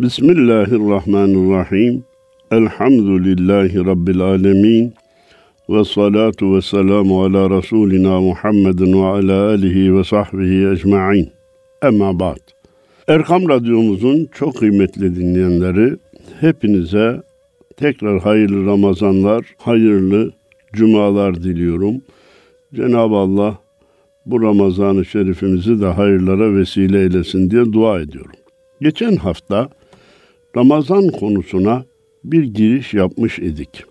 Bismillahirrahmanirrahim. Elhamdülillahi Rabbil alemin. Ve salatu ve selamu ala Resulina Muhammedin ve ala alihi ve sahbihi ecma'in. Emma ba'd. Erkam Radyomuzun çok kıymetli dinleyenleri, hepinize tekrar hayırlı Ramazanlar, hayırlı cumalar diliyorum. Cenab-ı Allah bu Ramazan-ı Şerifimizi de hayırlara vesile eylesin diye dua ediyorum. Geçen hafta Ramazan konusuna bir giriş yapmış idik.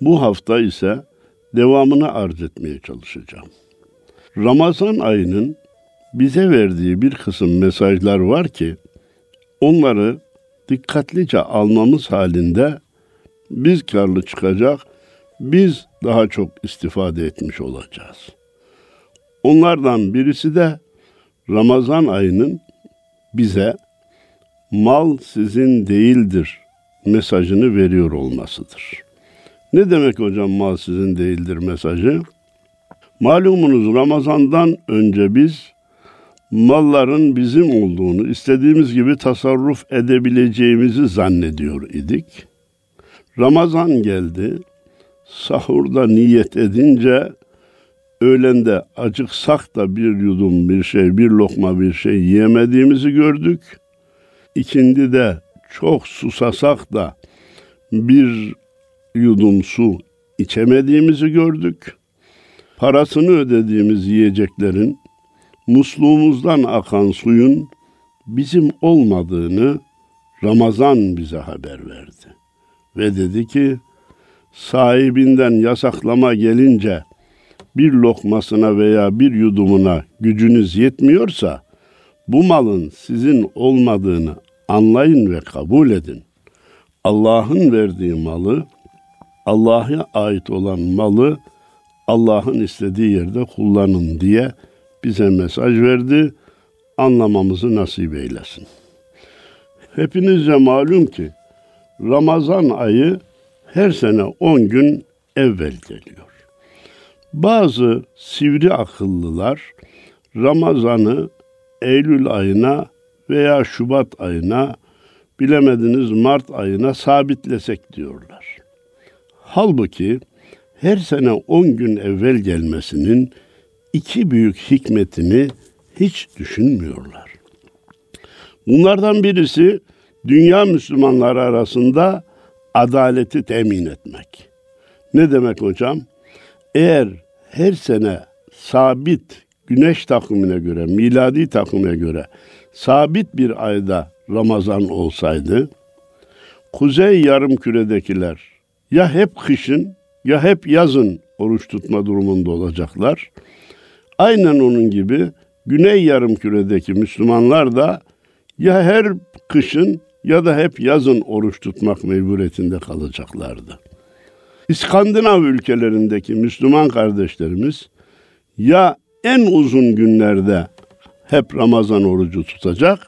Bu hafta ise devamını arz etmeye çalışacağım. Ramazan ayının bize verdiği bir kısım mesajlar var ki onları dikkatlice almamız halinde biz karlı çıkacak, biz daha çok istifade etmiş olacağız. Onlardan birisi de Ramazan ayının bize mal sizin değildir mesajını veriyor olmasıdır. Ne demek hocam mal sizin değildir mesajı? Malumunuz Ramazan'dan önce biz malların bizim olduğunu, istediğimiz gibi tasarruf edebileceğimizi zannediyor idik. Ramazan geldi. Sahurda niyet edince öğlende acıksak da bir yudum bir şey, bir lokma bir şey yiyemediğimizi gördük. İkindi de çok susasak da bir yudum su içemediğimizi gördük. Parasını ödediğimiz yiyeceklerin musluğumuzdan akan suyun bizim olmadığını Ramazan bize haber verdi. Ve dedi ki sahibinden yasaklama gelince bir lokmasına veya bir yudumuna gücünüz yetmiyorsa bu malın sizin olmadığını anlayın ve kabul edin. Allah'ın verdiği malı, Allah'a ait olan malı Allah'ın istediği yerde kullanın diye bize mesaj verdi. Anlamamızı nasip eylesin. Hepinizce malum ki Ramazan ayı her sene 10 gün evvel geliyor. Bazı sivri akıllılar Ramazan'ı Eylül ayına veya Şubat ayına bilemediniz Mart ayına sabitlesek diyorlar. Halbuki her sene 10 gün evvel gelmesinin iki büyük hikmetini hiç düşünmüyorlar. Bunlardan birisi dünya Müslümanları arasında adaleti temin etmek. Ne demek hocam? Eğer her sene sabit güneş takvimine göre, miladi takvime göre sabit bir ayda Ramazan olsaydı, kuzey yarım küredekiler ya hep kışın ya hep yazın oruç tutma durumunda olacaklar. Aynen onun gibi güney yarım küredeki Müslümanlar da ya her kışın ya da hep yazın oruç tutmak mecburiyetinde kalacaklardı. İskandinav ülkelerindeki Müslüman kardeşlerimiz ya en uzun günlerde hep Ramazan orucu tutacak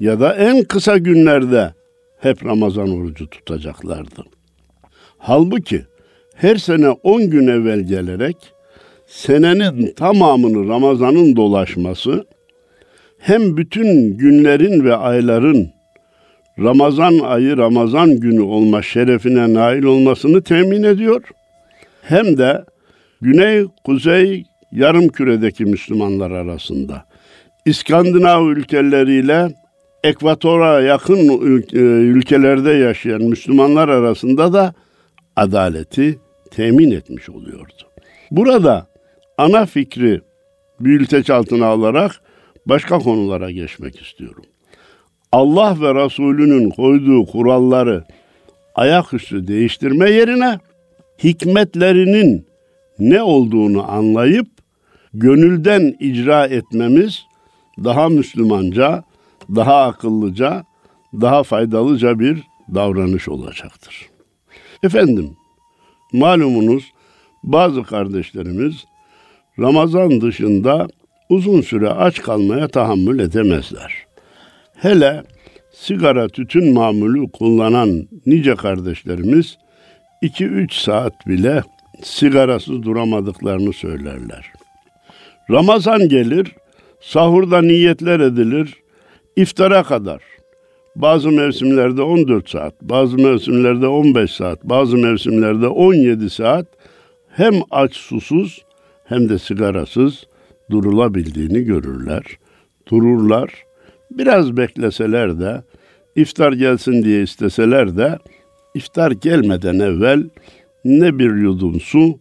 ya da en kısa günlerde hep Ramazan orucu tutacaklardı. Halbuki her sene 10 gün evvel gelerek senenin tamamını Ramazan'ın dolaşması hem bütün günlerin ve ayların Ramazan ayı Ramazan günü olma şerefine nail olmasını temin ediyor. Hem de güney, kuzey, yarım küredeki Müslümanlar arasında İskandinav ülkeleriyle ekvatora yakın e, ülkelerde yaşayan Müslümanlar arasında da adaleti temin etmiş oluyordu. Burada ana fikri büyülteç altına alarak başka konulara geçmek istiyorum. Allah ve Resulünün koyduğu kuralları ayaküstü değiştirme yerine hikmetlerinin ne olduğunu anlayıp gönülden icra etmemiz daha Müslümanca, daha akıllıca, daha faydalıca bir davranış olacaktır. Efendim, malumunuz bazı kardeşlerimiz Ramazan dışında uzun süre aç kalmaya tahammül edemezler. Hele sigara tütün mamulü kullanan nice kardeşlerimiz 2-3 saat bile sigarasız duramadıklarını söylerler. Ramazan gelir, sahurda niyetler edilir, iftara kadar Bazı mevsimlerde 14 saat, bazı mevsimlerde 15 saat, bazı mevsimlerde 17 saat hem aç susuz hem de sigarasız durulabildiğini görürler. Dururlar. Biraz bekleseler de iftar gelsin diye isteseler de iftar gelmeden evvel ne bir yudum su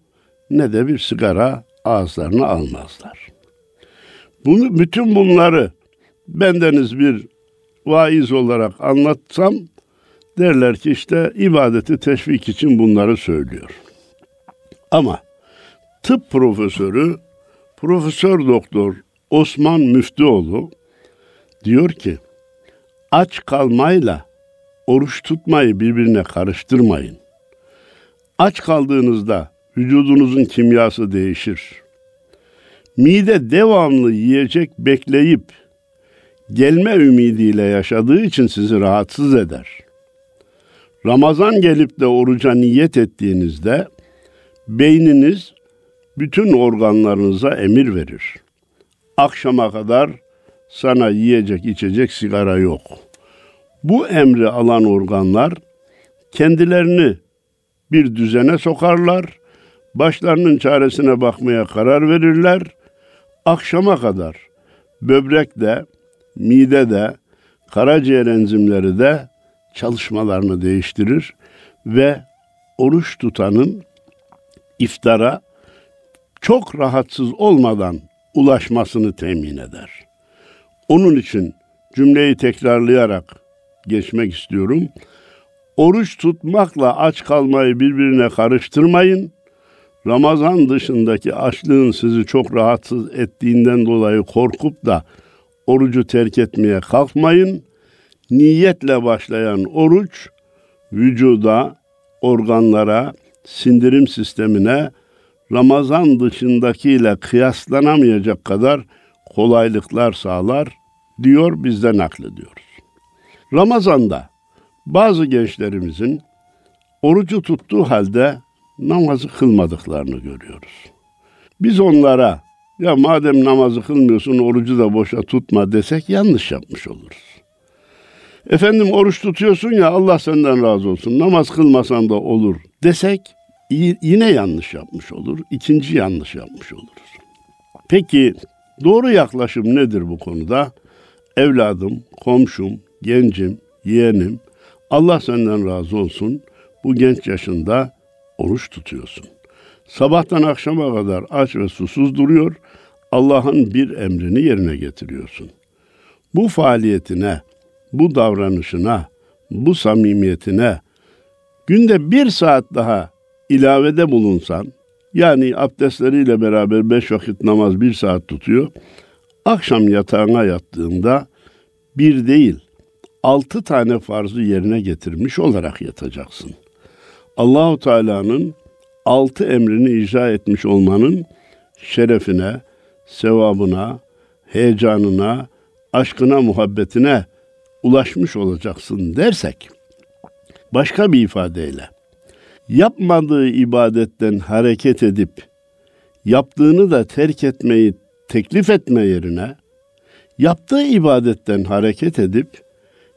ne de bir sigara ağızlarına almazlar. Bunu, bütün bunları bendeniz bir vaiz olarak anlatsam derler ki işte ibadeti teşvik için bunları söylüyor. Ama tıp profesörü Profesör Doktor Osman Müftüoğlu diyor ki aç kalmayla oruç tutmayı birbirine karıştırmayın. Aç kaldığınızda vücudunuzun kimyası değişir. Mide devamlı yiyecek bekleyip gelme ümidiyle yaşadığı için sizi rahatsız eder. Ramazan gelip de oruca niyet ettiğinizde beyniniz bütün organlarınıza emir verir. Akşama kadar sana yiyecek içecek sigara yok. Bu emri alan organlar kendilerini bir düzene sokarlar, başlarının çaresine bakmaya karar verirler. Akşama kadar böbrekte, midede, karaciğer enzimleri de çalışmalarını değiştirir ve oruç tutanın iftara çok rahatsız olmadan ulaşmasını temin eder. Onun için cümleyi tekrarlayarak geçmek istiyorum. Oruç tutmakla aç kalmayı birbirine karıştırmayın. Ramazan dışındaki açlığın sizi çok rahatsız ettiğinden dolayı korkup da orucu terk etmeye kalkmayın. Niyetle başlayan oruç vücuda, organlara, sindirim sistemine Ramazan dışındakiyle kıyaslanamayacak kadar kolaylıklar sağlar diyor biz de naklediyoruz. Ramazanda bazı gençlerimizin orucu tuttuğu halde namazı kılmadıklarını görüyoruz. Biz onlara ya madem namazı kılmıyorsun orucu da boşa tutma desek yanlış yapmış oluruz. Efendim oruç tutuyorsun ya Allah senden razı olsun namaz kılmasan da olur desek yine yanlış yapmış olur. İkinci yanlış yapmış oluruz. Peki doğru yaklaşım nedir bu konuda? Evladım, komşum, gencim, yeğenim Allah senden razı olsun. Bu genç yaşında oruç tutuyorsun. Sabahtan akşama kadar aç ve susuz duruyor. Allah'ın bir emrini yerine getiriyorsun. Bu faaliyetine, bu davranışına, bu samimiyetine günde bir saat daha ilavede bulunsan, yani abdestleriyle beraber beş vakit namaz bir saat tutuyor, akşam yatağına yattığında bir değil, altı tane farzı yerine getirmiş olarak yatacaksın. Allahu Teala'nın altı emrini icra etmiş olmanın şerefine, sevabına, heyecanına, aşkına, muhabbetine ulaşmış olacaksın dersek, başka bir ifadeyle, yapmadığı ibadetten hareket edip yaptığını da terk etmeyi teklif etme yerine yaptığı ibadetten hareket edip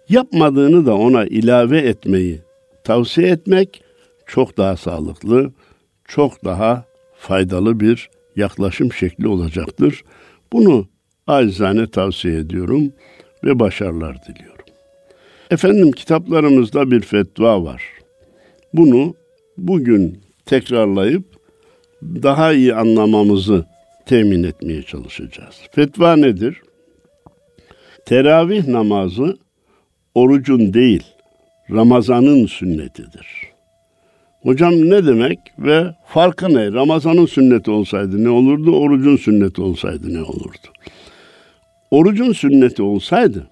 yapmadığını da ona ilave etmeyi tavsiye etmek çok daha sağlıklı, çok daha faydalı bir yaklaşım şekli olacaktır. Bunu acizane tavsiye ediyorum ve başarılar diliyorum. Efendim kitaplarımızda bir fetva var. Bunu bugün tekrarlayıp daha iyi anlamamızı temin etmeye çalışacağız. Fetva nedir? Teravih namazı orucun değil, Ramazan'ın sünnetidir. Hocam ne demek ve farkı ne? Ramazan'ın sünneti olsaydı ne olurdu? Orucun sünneti olsaydı ne olurdu? Orucun sünneti olsaydı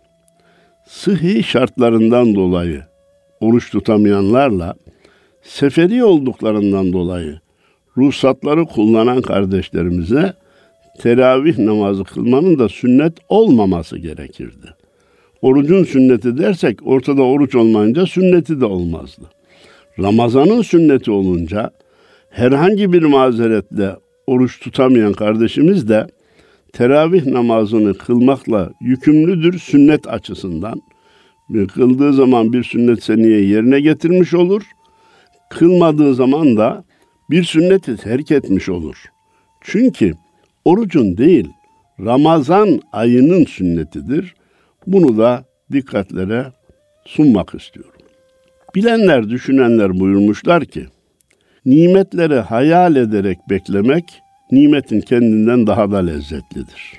sıhhi şartlarından dolayı oruç tutamayanlarla seferi olduklarından dolayı ruhsatları kullanan kardeşlerimize teravih namazı kılmanın da sünnet olmaması gerekirdi. Orucun sünneti dersek ortada oruç olmayınca sünneti de olmazdı. Ramazanın sünneti olunca herhangi bir mazeretle oruç tutamayan kardeşimiz de teravih namazını kılmakla yükümlüdür sünnet açısından kıldığı zaman bir sünnet seniye yerine getirmiş olur. Kılmadığı zaman da bir sünneti terk etmiş olur. Çünkü orucun değil, Ramazan ayının sünnetidir. Bunu da dikkatlere sunmak istiyorum. Bilenler, düşünenler buyurmuşlar ki, nimetleri hayal ederek beklemek, nimetin kendinden daha da lezzetlidir.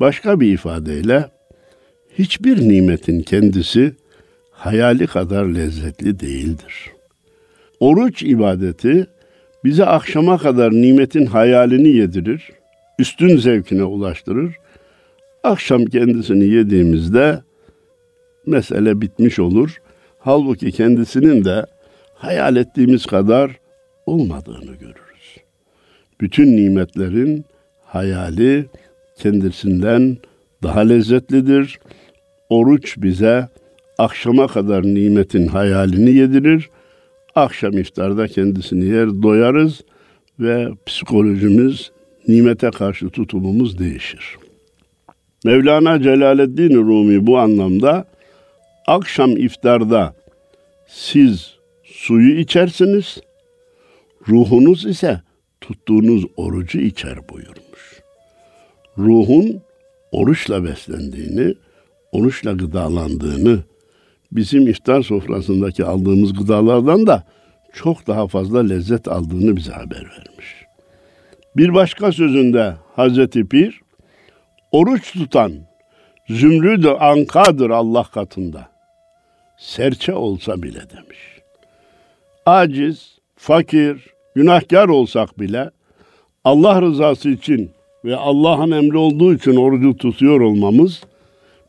Başka bir ifadeyle, hiçbir nimetin kendisi hayali kadar lezzetli değildir. Oruç ibadeti bize akşama kadar nimetin hayalini yedirir, üstün zevkine ulaştırır. Akşam kendisini yediğimizde mesele bitmiş olur. Halbuki kendisinin de hayal ettiğimiz kadar olmadığını görürüz. Bütün nimetlerin hayali kendisinden daha lezzetlidir. Oruç bize akşama kadar nimetin hayalini yedirir. Akşam iftarda kendisini yer doyarız ve psikolojimiz, nimete karşı tutumumuz değişir. Mevlana Celaleddin Rumi bu anlamda akşam iftarda siz suyu içersiniz, ruhunuz ise tuttuğunuz orucu içer buyurmuş. Ruhun oruçla beslendiğini, oruçla gıdalandığını, bizim iftar sofrasındaki aldığımız gıdalardan da çok daha fazla lezzet aldığını bize haber vermiş. Bir başka sözünde Hazreti Pir, oruç tutan zümrüd ankadır Allah katında. Serçe olsa bile demiş. Aciz, fakir, günahkar olsak bile Allah rızası için ve Allah'ın emri olduğu için orucu tutuyor olmamız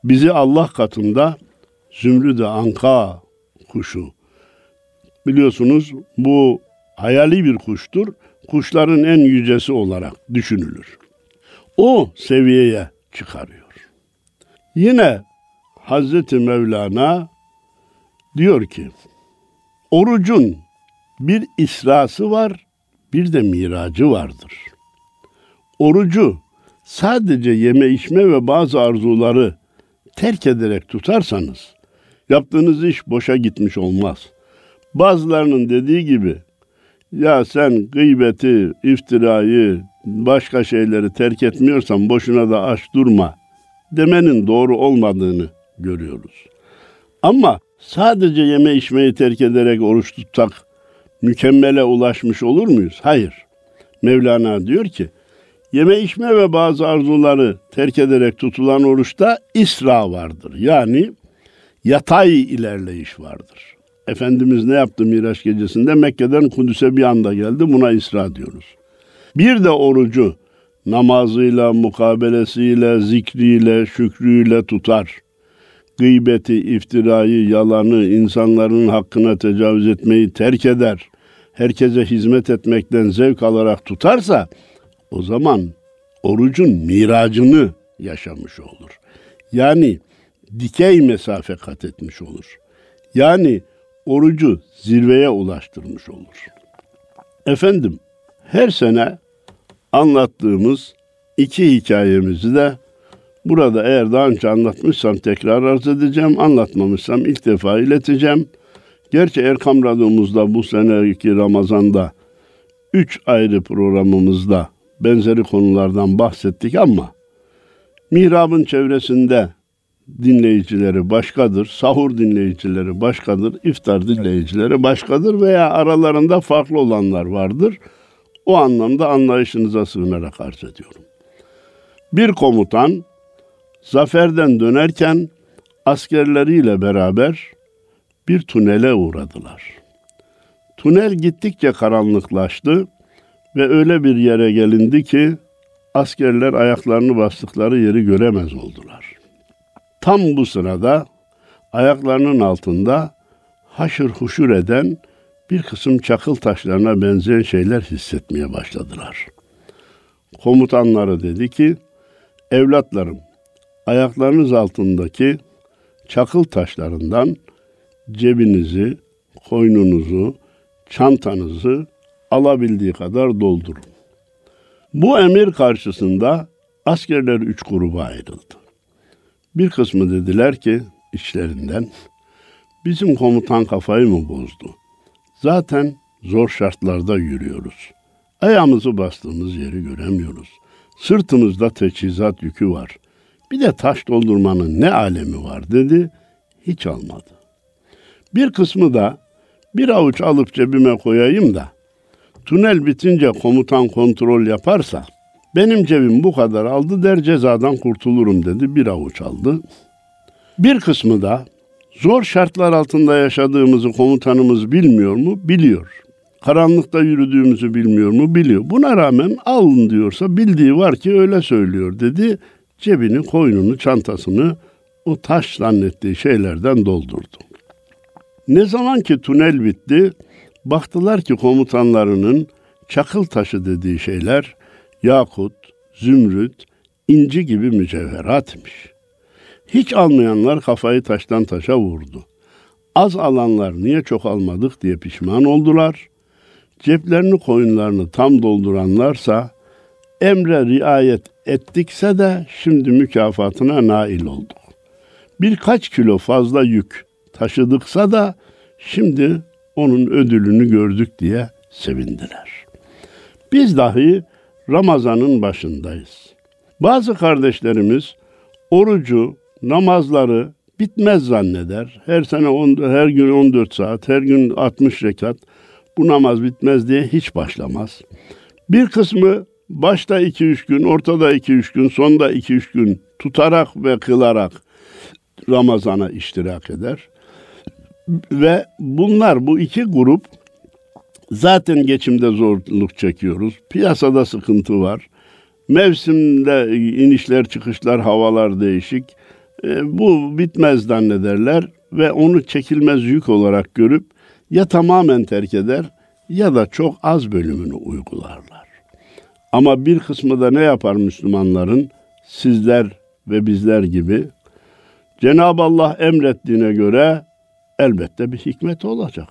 bizi Allah katında zümrüd anka kuşu. Biliyorsunuz bu hayali bir kuştur. Kuşların en yücesi olarak düşünülür. O seviyeye çıkarıyor. Yine Hazreti Mevlana diyor ki, orucun bir isrası var, bir de miracı vardır. Orucu sadece yeme içme ve bazı arzuları terk ederek tutarsanız yaptığınız iş boşa gitmiş olmaz. Bazılarının dediği gibi ya sen gıybeti, iftirayı, başka şeyleri terk etmiyorsan boşuna da aç durma demenin doğru olmadığını görüyoruz. Ama sadece yeme içmeyi terk ederek oruç tutsak mükemmele ulaşmış olur muyuz? Hayır. Mevlana diyor ki yeme içme ve bazı arzuları terk ederek tutulan oruçta isra vardır. Yani yatay ilerleyiş vardır. Efendimiz ne yaptı Miraç gecesinde? Mekke'den Kudüs'e bir anda geldi. Buna isra diyoruz. Bir de orucu namazıyla, mukabelesiyle, zikriyle, şükrüyle tutar. Gıybeti, iftirayı, yalanı, insanların hakkına tecavüz etmeyi terk eder. Herkese hizmet etmekten zevk alarak tutarsa o zaman orucun miracını yaşamış olur. Yani dikey mesafe kat etmiş olur. Yani orucu zirveye ulaştırmış olur. Efendim her sene anlattığımız iki hikayemizi de burada eğer daha önce anlatmışsam tekrar arz edeceğim. Anlatmamışsam ilk defa ileteceğim. Gerçi Erkam Radyomuzda bu seneki Ramazan'da üç ayrı programımızda benzeri konulardan bahsettik ama mihrabın çevresinde dinleyicileri başkadır, sahur dinleyicileri başkadır, iftar dinleyicileri başkadır veya aralarında farklı olanlar vardır. O anlamda anlayışınıza sığınarak arz ediyorum. Bir komutan zaferden dönerken askerleriyle beraber bir tünele uğradılar. Tünel gittikçe karanlıklaştı ve öyle bir yere gelindi ki askerler ayaklarını bastıkları yeri göremez oldular. Tam bu sırada ayaklarının altında haşır huşur eden bir kısım çakıl taşlarına benzeyen şeyler hissetmeye başladılar. Komutanları dedi ki, evlatlarım ayaklarınız altındaki çakıl taşlarından cebinizi, koynunuzu, çantanızı alabildiği kadar doldurun. Bu emir karşısında askerler üç gruba ayrıldı. Bir kısmı dediler ki içlerinden. Bizim komutan kafayı mı bozdu? Zaten zor şartlarda yürüyoruz. Ayağımızı bastığımız yeri göremiyoruz. Sırtımızda teçhizat yükü var. Bir de taş doldurmanın ne alemi var dedi. Hiç almadı. Bir kısmı da bir avuç alıp cebime koyayım da tünel bitince komutan kontrol yaparsa benim cebim bu kadar aldı der cezadan kurtulurum dedi. Bir avuç aldı. Bir kısmı da zor şartlar altında yaşadığımızı komutanımız bilmiyor mu? Biliyor. Karanlıkta yürüdüğümüzü bilmiyor mu? Biliyor. Buna rağmen alın diyorsa bildiği var ki öyle söylüyor dedi. Cebini, koynunu, çantasını o taş zannettiği şeylerden doldurdu. Ne zaman ki tünel bitti, baktılar ki komutanlarının çakıl taşı dediği şeyler yakut, zümrüt, inci gibi mücevheratmış. Hiç almayanlar kafayı taştan taşa vurdu. Az alanlar niye çok almadık diye pişman oldular. Ceplerini koyunlarını tam dolduranlarsa emre riayet ettikse de şimdi mükafatına nail olduk. Birkaç kilo fazla yük taşıdıksa da şimdi onun ödülünü gördük diye sevindiler. Biz dahi Ramazan'ın başındayız. Bazı kardeşlerimiz orucu, namazları bitmez zanneder. Her sene on, her gün 14 saat, her gün 60 rekat bu namaz bitmez diye hiç başlamaz. Bir kısmı başta 2-3 gün, ortada 2-3 gün, sonda 2-3 gün tutarak ve kılarak Ramazan'a iştirak eder. Ve bunlar bu iki grup zaten geçimde zorluk çekiyoruz. Piyasada sıkıntı var. Mevsimde inişler çıkışlar havalar değişik. E, bu bitmez zannederler ve onu çekilmez yük olarak görüp ya tamamen terk eder ya da çok az bölümünü uygularlar. Ama bir kısmı da ne yapar Müslümanların? Sizler ve bizler gibi Cenab-ı Allah emrettiğine göre elbette bir hikmet olacak.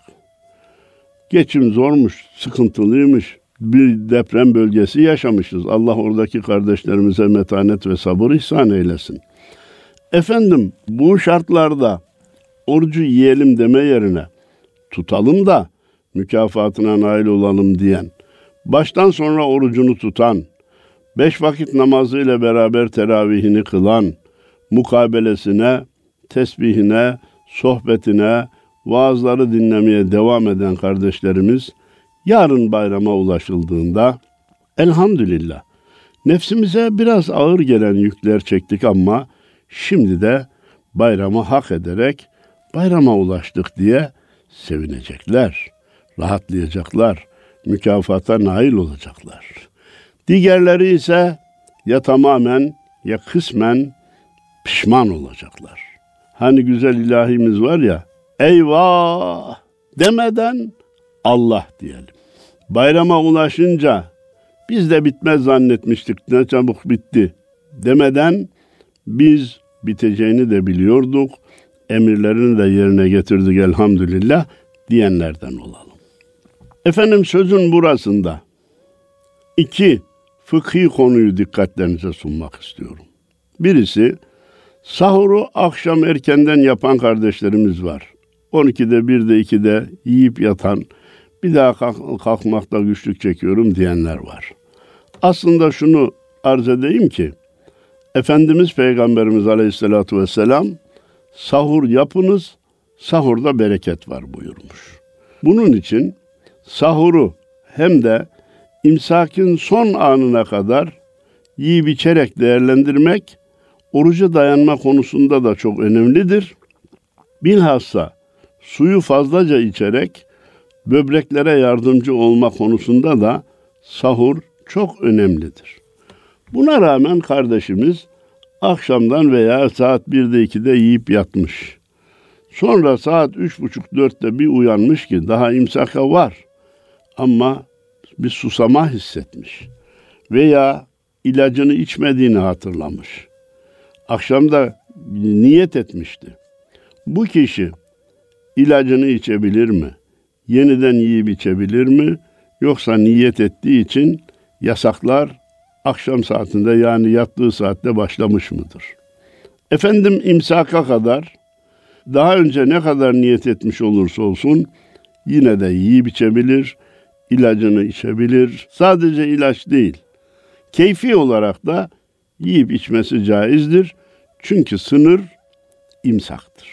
Geçim zormuş, sıkıntılıymış. Bir deprem bölgesi yaşamışız. Allah oradaki kardeşlerimize metanet ve sabır ihsan eylesin. Efendim bu şartlarda orucu yiyelim deme yerine tutalım da mükafatına nail olalım diyen, baştan sonra orucunu tutan, beş vakit namazıyla beraber teravihini kılan, mukabelesine, tesbihine, sohbetine, vaazları dinlemeye devam eden kardeşlerimiz yarın bayrama ulaşıldığında elhamdülillah nefsimize biraz ağır gelen yükler çektik ama şimdi de bayramı hak ederek bayrama ulaştık diye sevinecekler, rahatlayacaklar, mükafata nail olacaklar. Diğerleri ise ya tamamen ya kısmen pişman olacaklar. Hani güzel ilahimiz var ya, eyvah demeden Allah diyelim. Bayrama ulaşınca biz de bitmez zannetmiştik ne çabuk bitti demeden biz biteceğini de biliyorduk. Emirlerini de yerine getirdik elhamdülillah diyenlerden olalım. Efendim sözün burasında iki fıkhi konuyu dikkatlerinize sunmak istiyorum. Birisi sahuru akşam erkenden yapan kardeşlerimiz var. 12'de 1'de 2'de yiyip yatan bir daha kalk, kalkmakta güçlük çekiyorum diyenler var. Aslında şunu arz edeyim ki Efendimiz Peygamberimiz Aleyhisselatü Vesselam sahur yapınız, sahurda bereket var buyurmuş. Bunun için sahuru hem de imsakin son anına kadar yiyip içerek değerlendirmek oruca dayanma konusunda da çok önemlidir. Bilhassa suyu fazlaca içerek böbreklere yardımcı olma konusunda da sahur çok önemlidir. Buna rağmen kardeşimiz akşamdan veya saat 1'de 2'de yiyip yatmış. Sonra saat 3.30-4'te bir uyanmış ki daha imsaka var ama bir susama hissetmiş. Veya ilacını içmediğini hatırlamış. Akşamda niyet etmişti. Bu kişi ilacını içebilir mi? Yeniden yiyip içebilir mi? Yoksa niyet ettiği için yasaklar akşam saatinde yani yattığı saatte başlamış mıdır? Efendim imsaka kadar daha önce ne kadar niyet etmiş olursa olsun yine de yiyip içebilir, ilacını içebilir. Sadece ilaç değil, keyfi olarak da yiyip içmesi caizdir. Çünkü sınır imsaktır.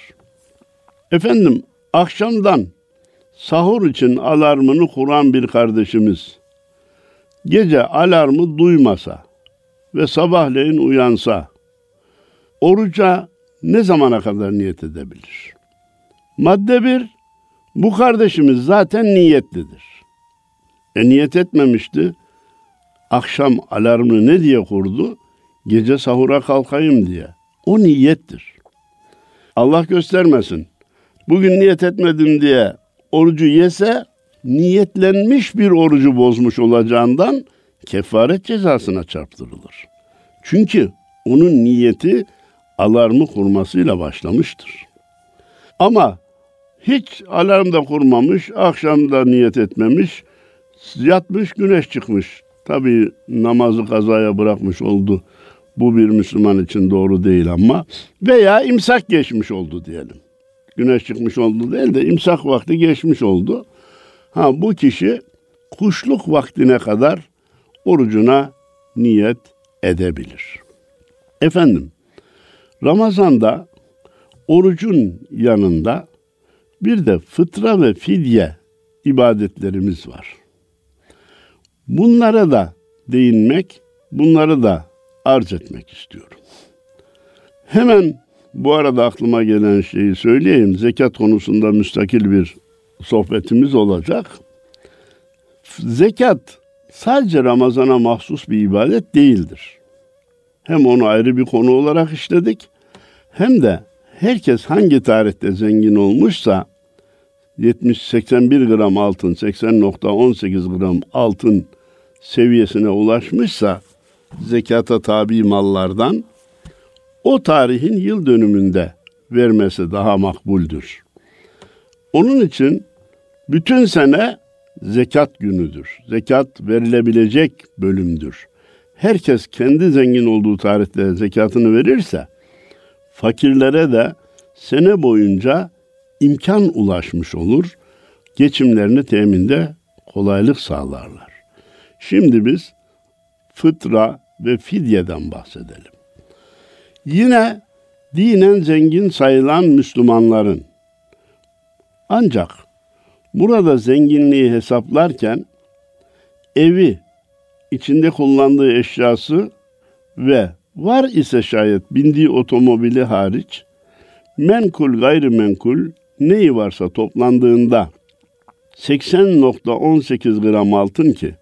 Efendim akşamdan sahur için alarmını kuran bir kardeşimiz gece alarmı duymasa ve sabahleyin uyansa oruca ne zamana kadar niyet edebilir? Madde bir, bu kardeşimiz zaten niyetlidir. E niyet etmemişti. Akşam alarmını ne diye kurdu? Gece sahura kalkayım diye. O niyettir. Allah göstermesin. Bugün niyet etmedim diye orucu yese niyetlenmiş bir orucu bozmuş olacağından kefaret cezasına çarptırılır. Çünkü onun niyeti alarmı kurmasıyla başlamıştır. Ama hiç alarm da kurmamış, akşamda niyet etmemiş, yatmış güneş çıkmış. Tabii namazı kazaya bırakmış oldu. Bu bir Müslüman için doğru değil ama veya imsak geçmiş oldu diyelim. Güneş çıkmış oldu değil de imsak vakti geçmiş oldu. Ha bu kişi kuşluk vaktine kadar orucuna niyet edebilir. Efendim, Ramazan'da orucun yanında bir de fıtra ve fidye ibadetlerimiz var. Bunlara da değinmek, bunları da arz etmek istiyorum. Hemen bu arada aklıma gelen şeyi söyleyeyim. Zekat konusunda müstakil bir sohbetimiz olacak. Zekat sadece Ramazan'a mahsus bir ibadet değildir. Hem onu ayrı bir konu olarak işledik hem de herkes hangi tarihte zengin olmuşsa 70-81 gram altın, 80.18 gram altın seviyesine ulaşmışsa zekata tabi mallardan o tarihin yıl dönümünde vermesi daha makbuldür. Onun için bütün sene zekat günüdür. Zekat verilebilecek bölümdür. Herkes kendi zengin olduğu tarihte zekatını verirse fakirlere de sene boyunca imkan ulaşmış olur. Geçimlerini teminde kolaylık sağlarlar. Şimdi biz fıtra ve fidyeden bahsedelim. Yine dinen zengin sayılan Müslümanların ancak burada zenginliği hesaplarken evi, içinde kullandığı eşyası ve var ise şayet bindiği otomobili hariç menkul gayrimenkul neyi varsa toplandığında 80.18 gram altın ki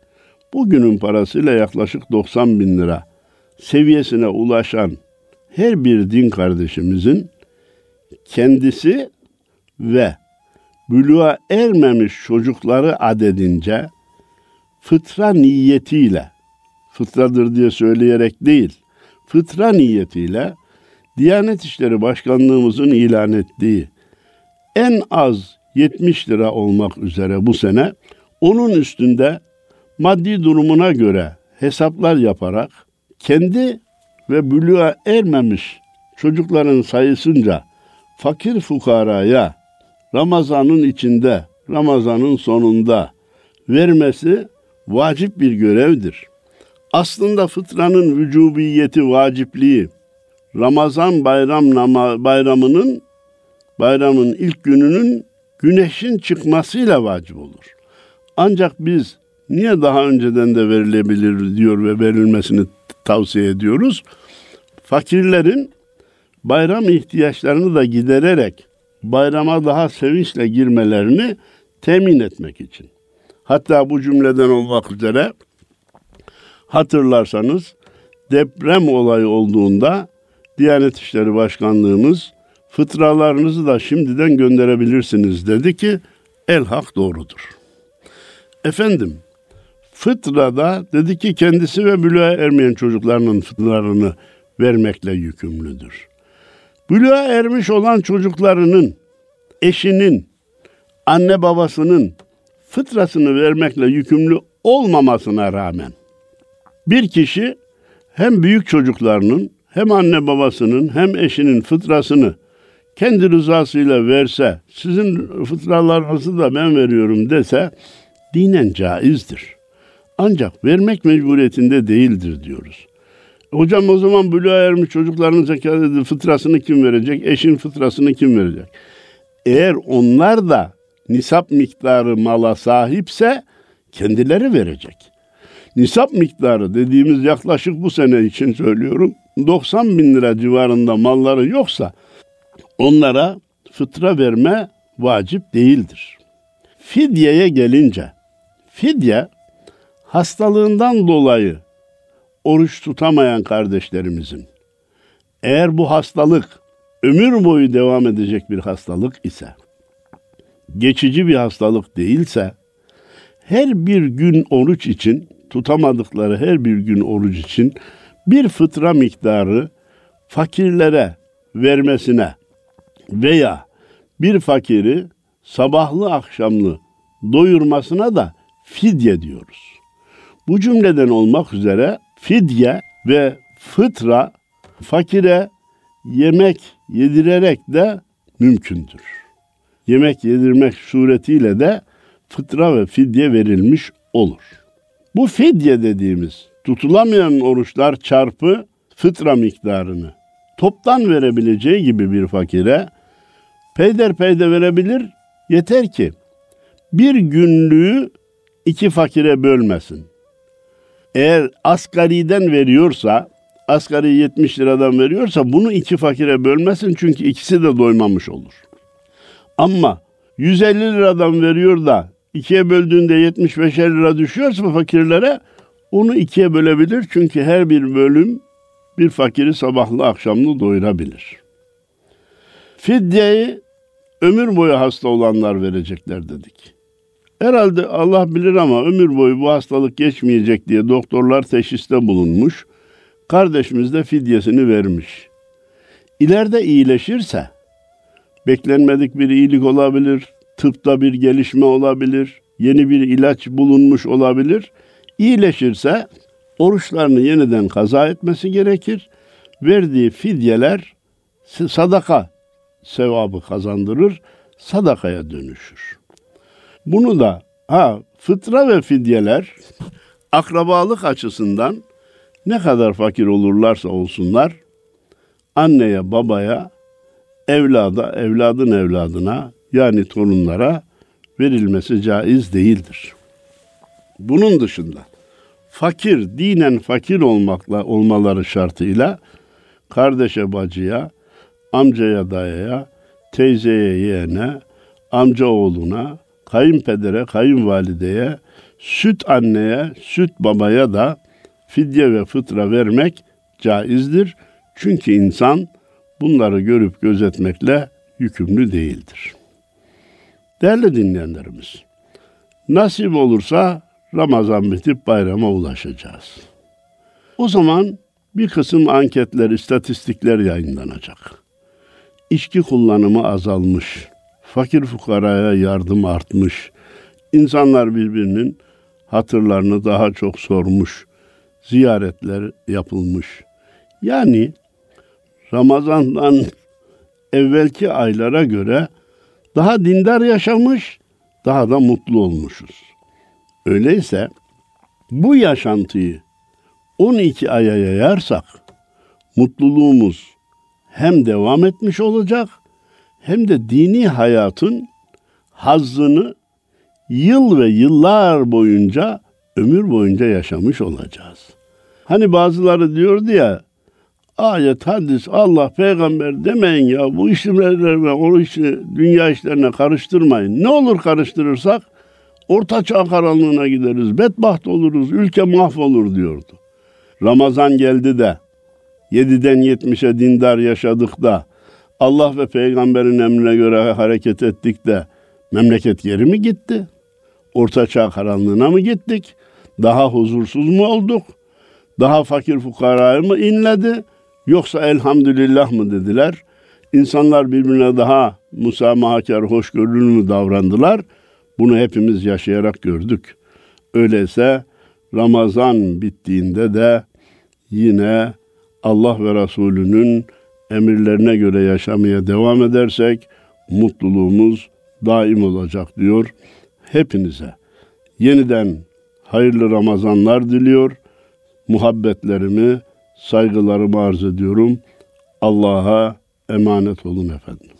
bugünün parasıyla yaklaşık 90 bin lira. Seviyesine ulaşan her bir din kardeşimizin kendisi ve buluğa ermemiş çocukları adedince fıtra niyetiyle, fıtradır diye söyleyerek değil, fıtra niyetiyle Diyanet İşleri Başkanlığımızın ilan ettiği en az 70 lira olmak üzere bu sene onun üstünde maddi durumuna göre hesaplar yaparak kendi ve bülüğa ermemiş çocukların sayısınca fakir fukaraya Ramazan'ın içinde, Ramazan'ın sonunda vermesi vacip bir görevdir. Aslında fıtranın vücubiyeti, vacipliği Ramazan bayram nama, bayramının bayramın ilk gününün güneşin çıkmasıyla vacip olur. Ancak biz niye daha önceden de verilebilir diyor ve verilmesini tavsiye ediyoruz? Fakirlerin bayram ihtiyaçlarını da gidererek bayrama daha sevinçle girmelerini temin etmek için. Hatta bu cümleden olmak üzere hatırlarsanız deprem olayı olduğunda Diyanet İşleri Başkanlığımız fıtralarınızı da şimdiden gönderebilirsiniz dedi ki el hak doğrudur. Efendim fıtrada dedi ki kendisi ve bülüğe ermeyen çocuklarının fıtralarını vermekle yükümlüdür. Bülüğe ermiş olan çocuklarının, eşinin, anne babasının fıtrasını vermekle yükümlü olmamasına rağmen bir kişi hem büyük çocuklarının hem anne babasının hem eşinin fıtrasını kendi rızasıyla verse, sizin fıtralarınızı da ben veriyorum dese dinen caizdir. Ancak vermek mecburiyetinde değildir diyoruz. Hocam o zaman buluğa ermiş çocukların zekat fıtrasını kim verecek? Eşin fıtrasını kim verecek? Eğer onlar da nisap miktarı mala sahipse kendileri verecek. Nisap miktarı dediğimiz yaklaşık bu sene için söylüyorum 90 bin lira civarında malları yoksa onlara fıtra verme vacip değildir. Fidyeye gelince fidye hastalığından dolayı oruç tutamayan kardeşlerimizin eğer bu hastalık ömür boyu devam edecek bir hastalık ise geçici bir hastalık değilse her bir gün oruç için tutamadıkları her bir gün oruç için bir fıtra miktarı fakirlere vermesine veya bir fakiri sabahlı akşamlı doyurmasına da fidye diyoruz. Bu cümleden olmak üzere fidye ve fıtra fakire yemek yedirerek de mümkündür. Yemek yedirmek suretiyle de fıtra ve fidye verilmiş olur. Bu fidye dediğimiz tutulamayan oruçlar çarpı fıtra miktarını toptan verebileceği gibi bir fakire peyderpeyde verebilir yeter ki bir günlüğü iki fakire bölmesin. Eğer asgariden veriyorsa, asgari 70 liradan veriyorsa bunu iki fakire bölmesin çünkü ikisi de doymamış olur. Ama 150 liradan veriyor da ikiye böldüğünde 75 lira düşüyorsa fakirlere onu ikiye bölebilir çünkü her bir bölüm bir fakiri sabahlı akşamlı doyurabilir. Fidyeyi ömür boyu hasta olanlar verecekler dedik. Herhalde Allah bilir ama ömür boyu bu hastalık geçmeyecek diye doktorlar teşhiste bulunmuş. Kardeşimiz de fidyesini vermiş. İleride iyileşirse beklenmedik bir iyilik olabilir, tıpta bir gelişme olabilir, yeni bir ilaç bulunmuş olabilir. İyileşirse oruçlarını yeniden kaza etmesi gerekir. Verdiği fidyeler sadaka sevabı kazandırır, sadakaya dönüşür. Bunu da ha fıtra ve fidyeler akrabalık açısından ne kadar fakir olurlarsa olsunlar anneye, babaya, evlada, evladın evladına yani torunlara verilmesi caiz değildir. Bunun dışında fakir, dinen fakir olmakla olmaları şartıyla kardeşe bacıya, amcaya dayaya, teyzeye yeğene, amca oğluna, kayınpedere, kayınvalideye, süt anneye, süt babaya da fidye ve fıtra vermek caizdir. Çünkü insan bunları görüp gözetmekle yükümlü değildir. Değerli dinleyenlerimiz, nasip olursa Ramazan bitip bayrama ulaşacağız. O zaman bir kısım anketler, istatistikler yayınlanacak. İçki kullanımı azalmış, fakir fukaraya yardım artmış, insanlar birbirinin hatırlarını daha çok sormuş, ziyaretler yapılmış. Yani Ramazan'dan evvelki aylara göre daha dindar yaşamış, daha da mutlu olmuşuz. Öyleyse bu yaşantıyı 12 aya yayarsak mutluluğumuz hem devam etmiş olacak hem de dini hayatın hazzını yıl ve yıllar boyunca ömür boyunca yaşamış olacağız. Hani bazıları diyordu ya ayet, hadis, Allah, peygamber demeyin ya bu işlerle o işi dünya işlerine karıştırmayın. Ne olur karıştırırsak orta çağ karanlığına gideriz, bedbaht oluruz, ülke mahvolur diyordu. Ramazan geldi de 7'den 70'e dindar yaşadık da Allah ve peygamberin emrine göre hareket ettik de memleket geri mi gitti? Orta çağ karanlığına mı gittik? Daha huzursuz mu olduk? Daha fakir fukaraya mı inledi? Yoksa elhamdülillah mı dediler? İnsanlar birbirine daha musamahakar, hoşgörülü mü davrandılar? Bunu hepimiz yaşayarak gördük. Öyleyse Ramazan bittiğinde de yine Allah ve Resulünün emirlerine göre yaşamaya devam edersek mutluluğumuz daim olacak diyor hepinize. Yeniden hayırlı Ramazanlar diliyor. Muhabbetlerimi, saygılarımı arz ediyorum. Allah'a emanet olun efendim.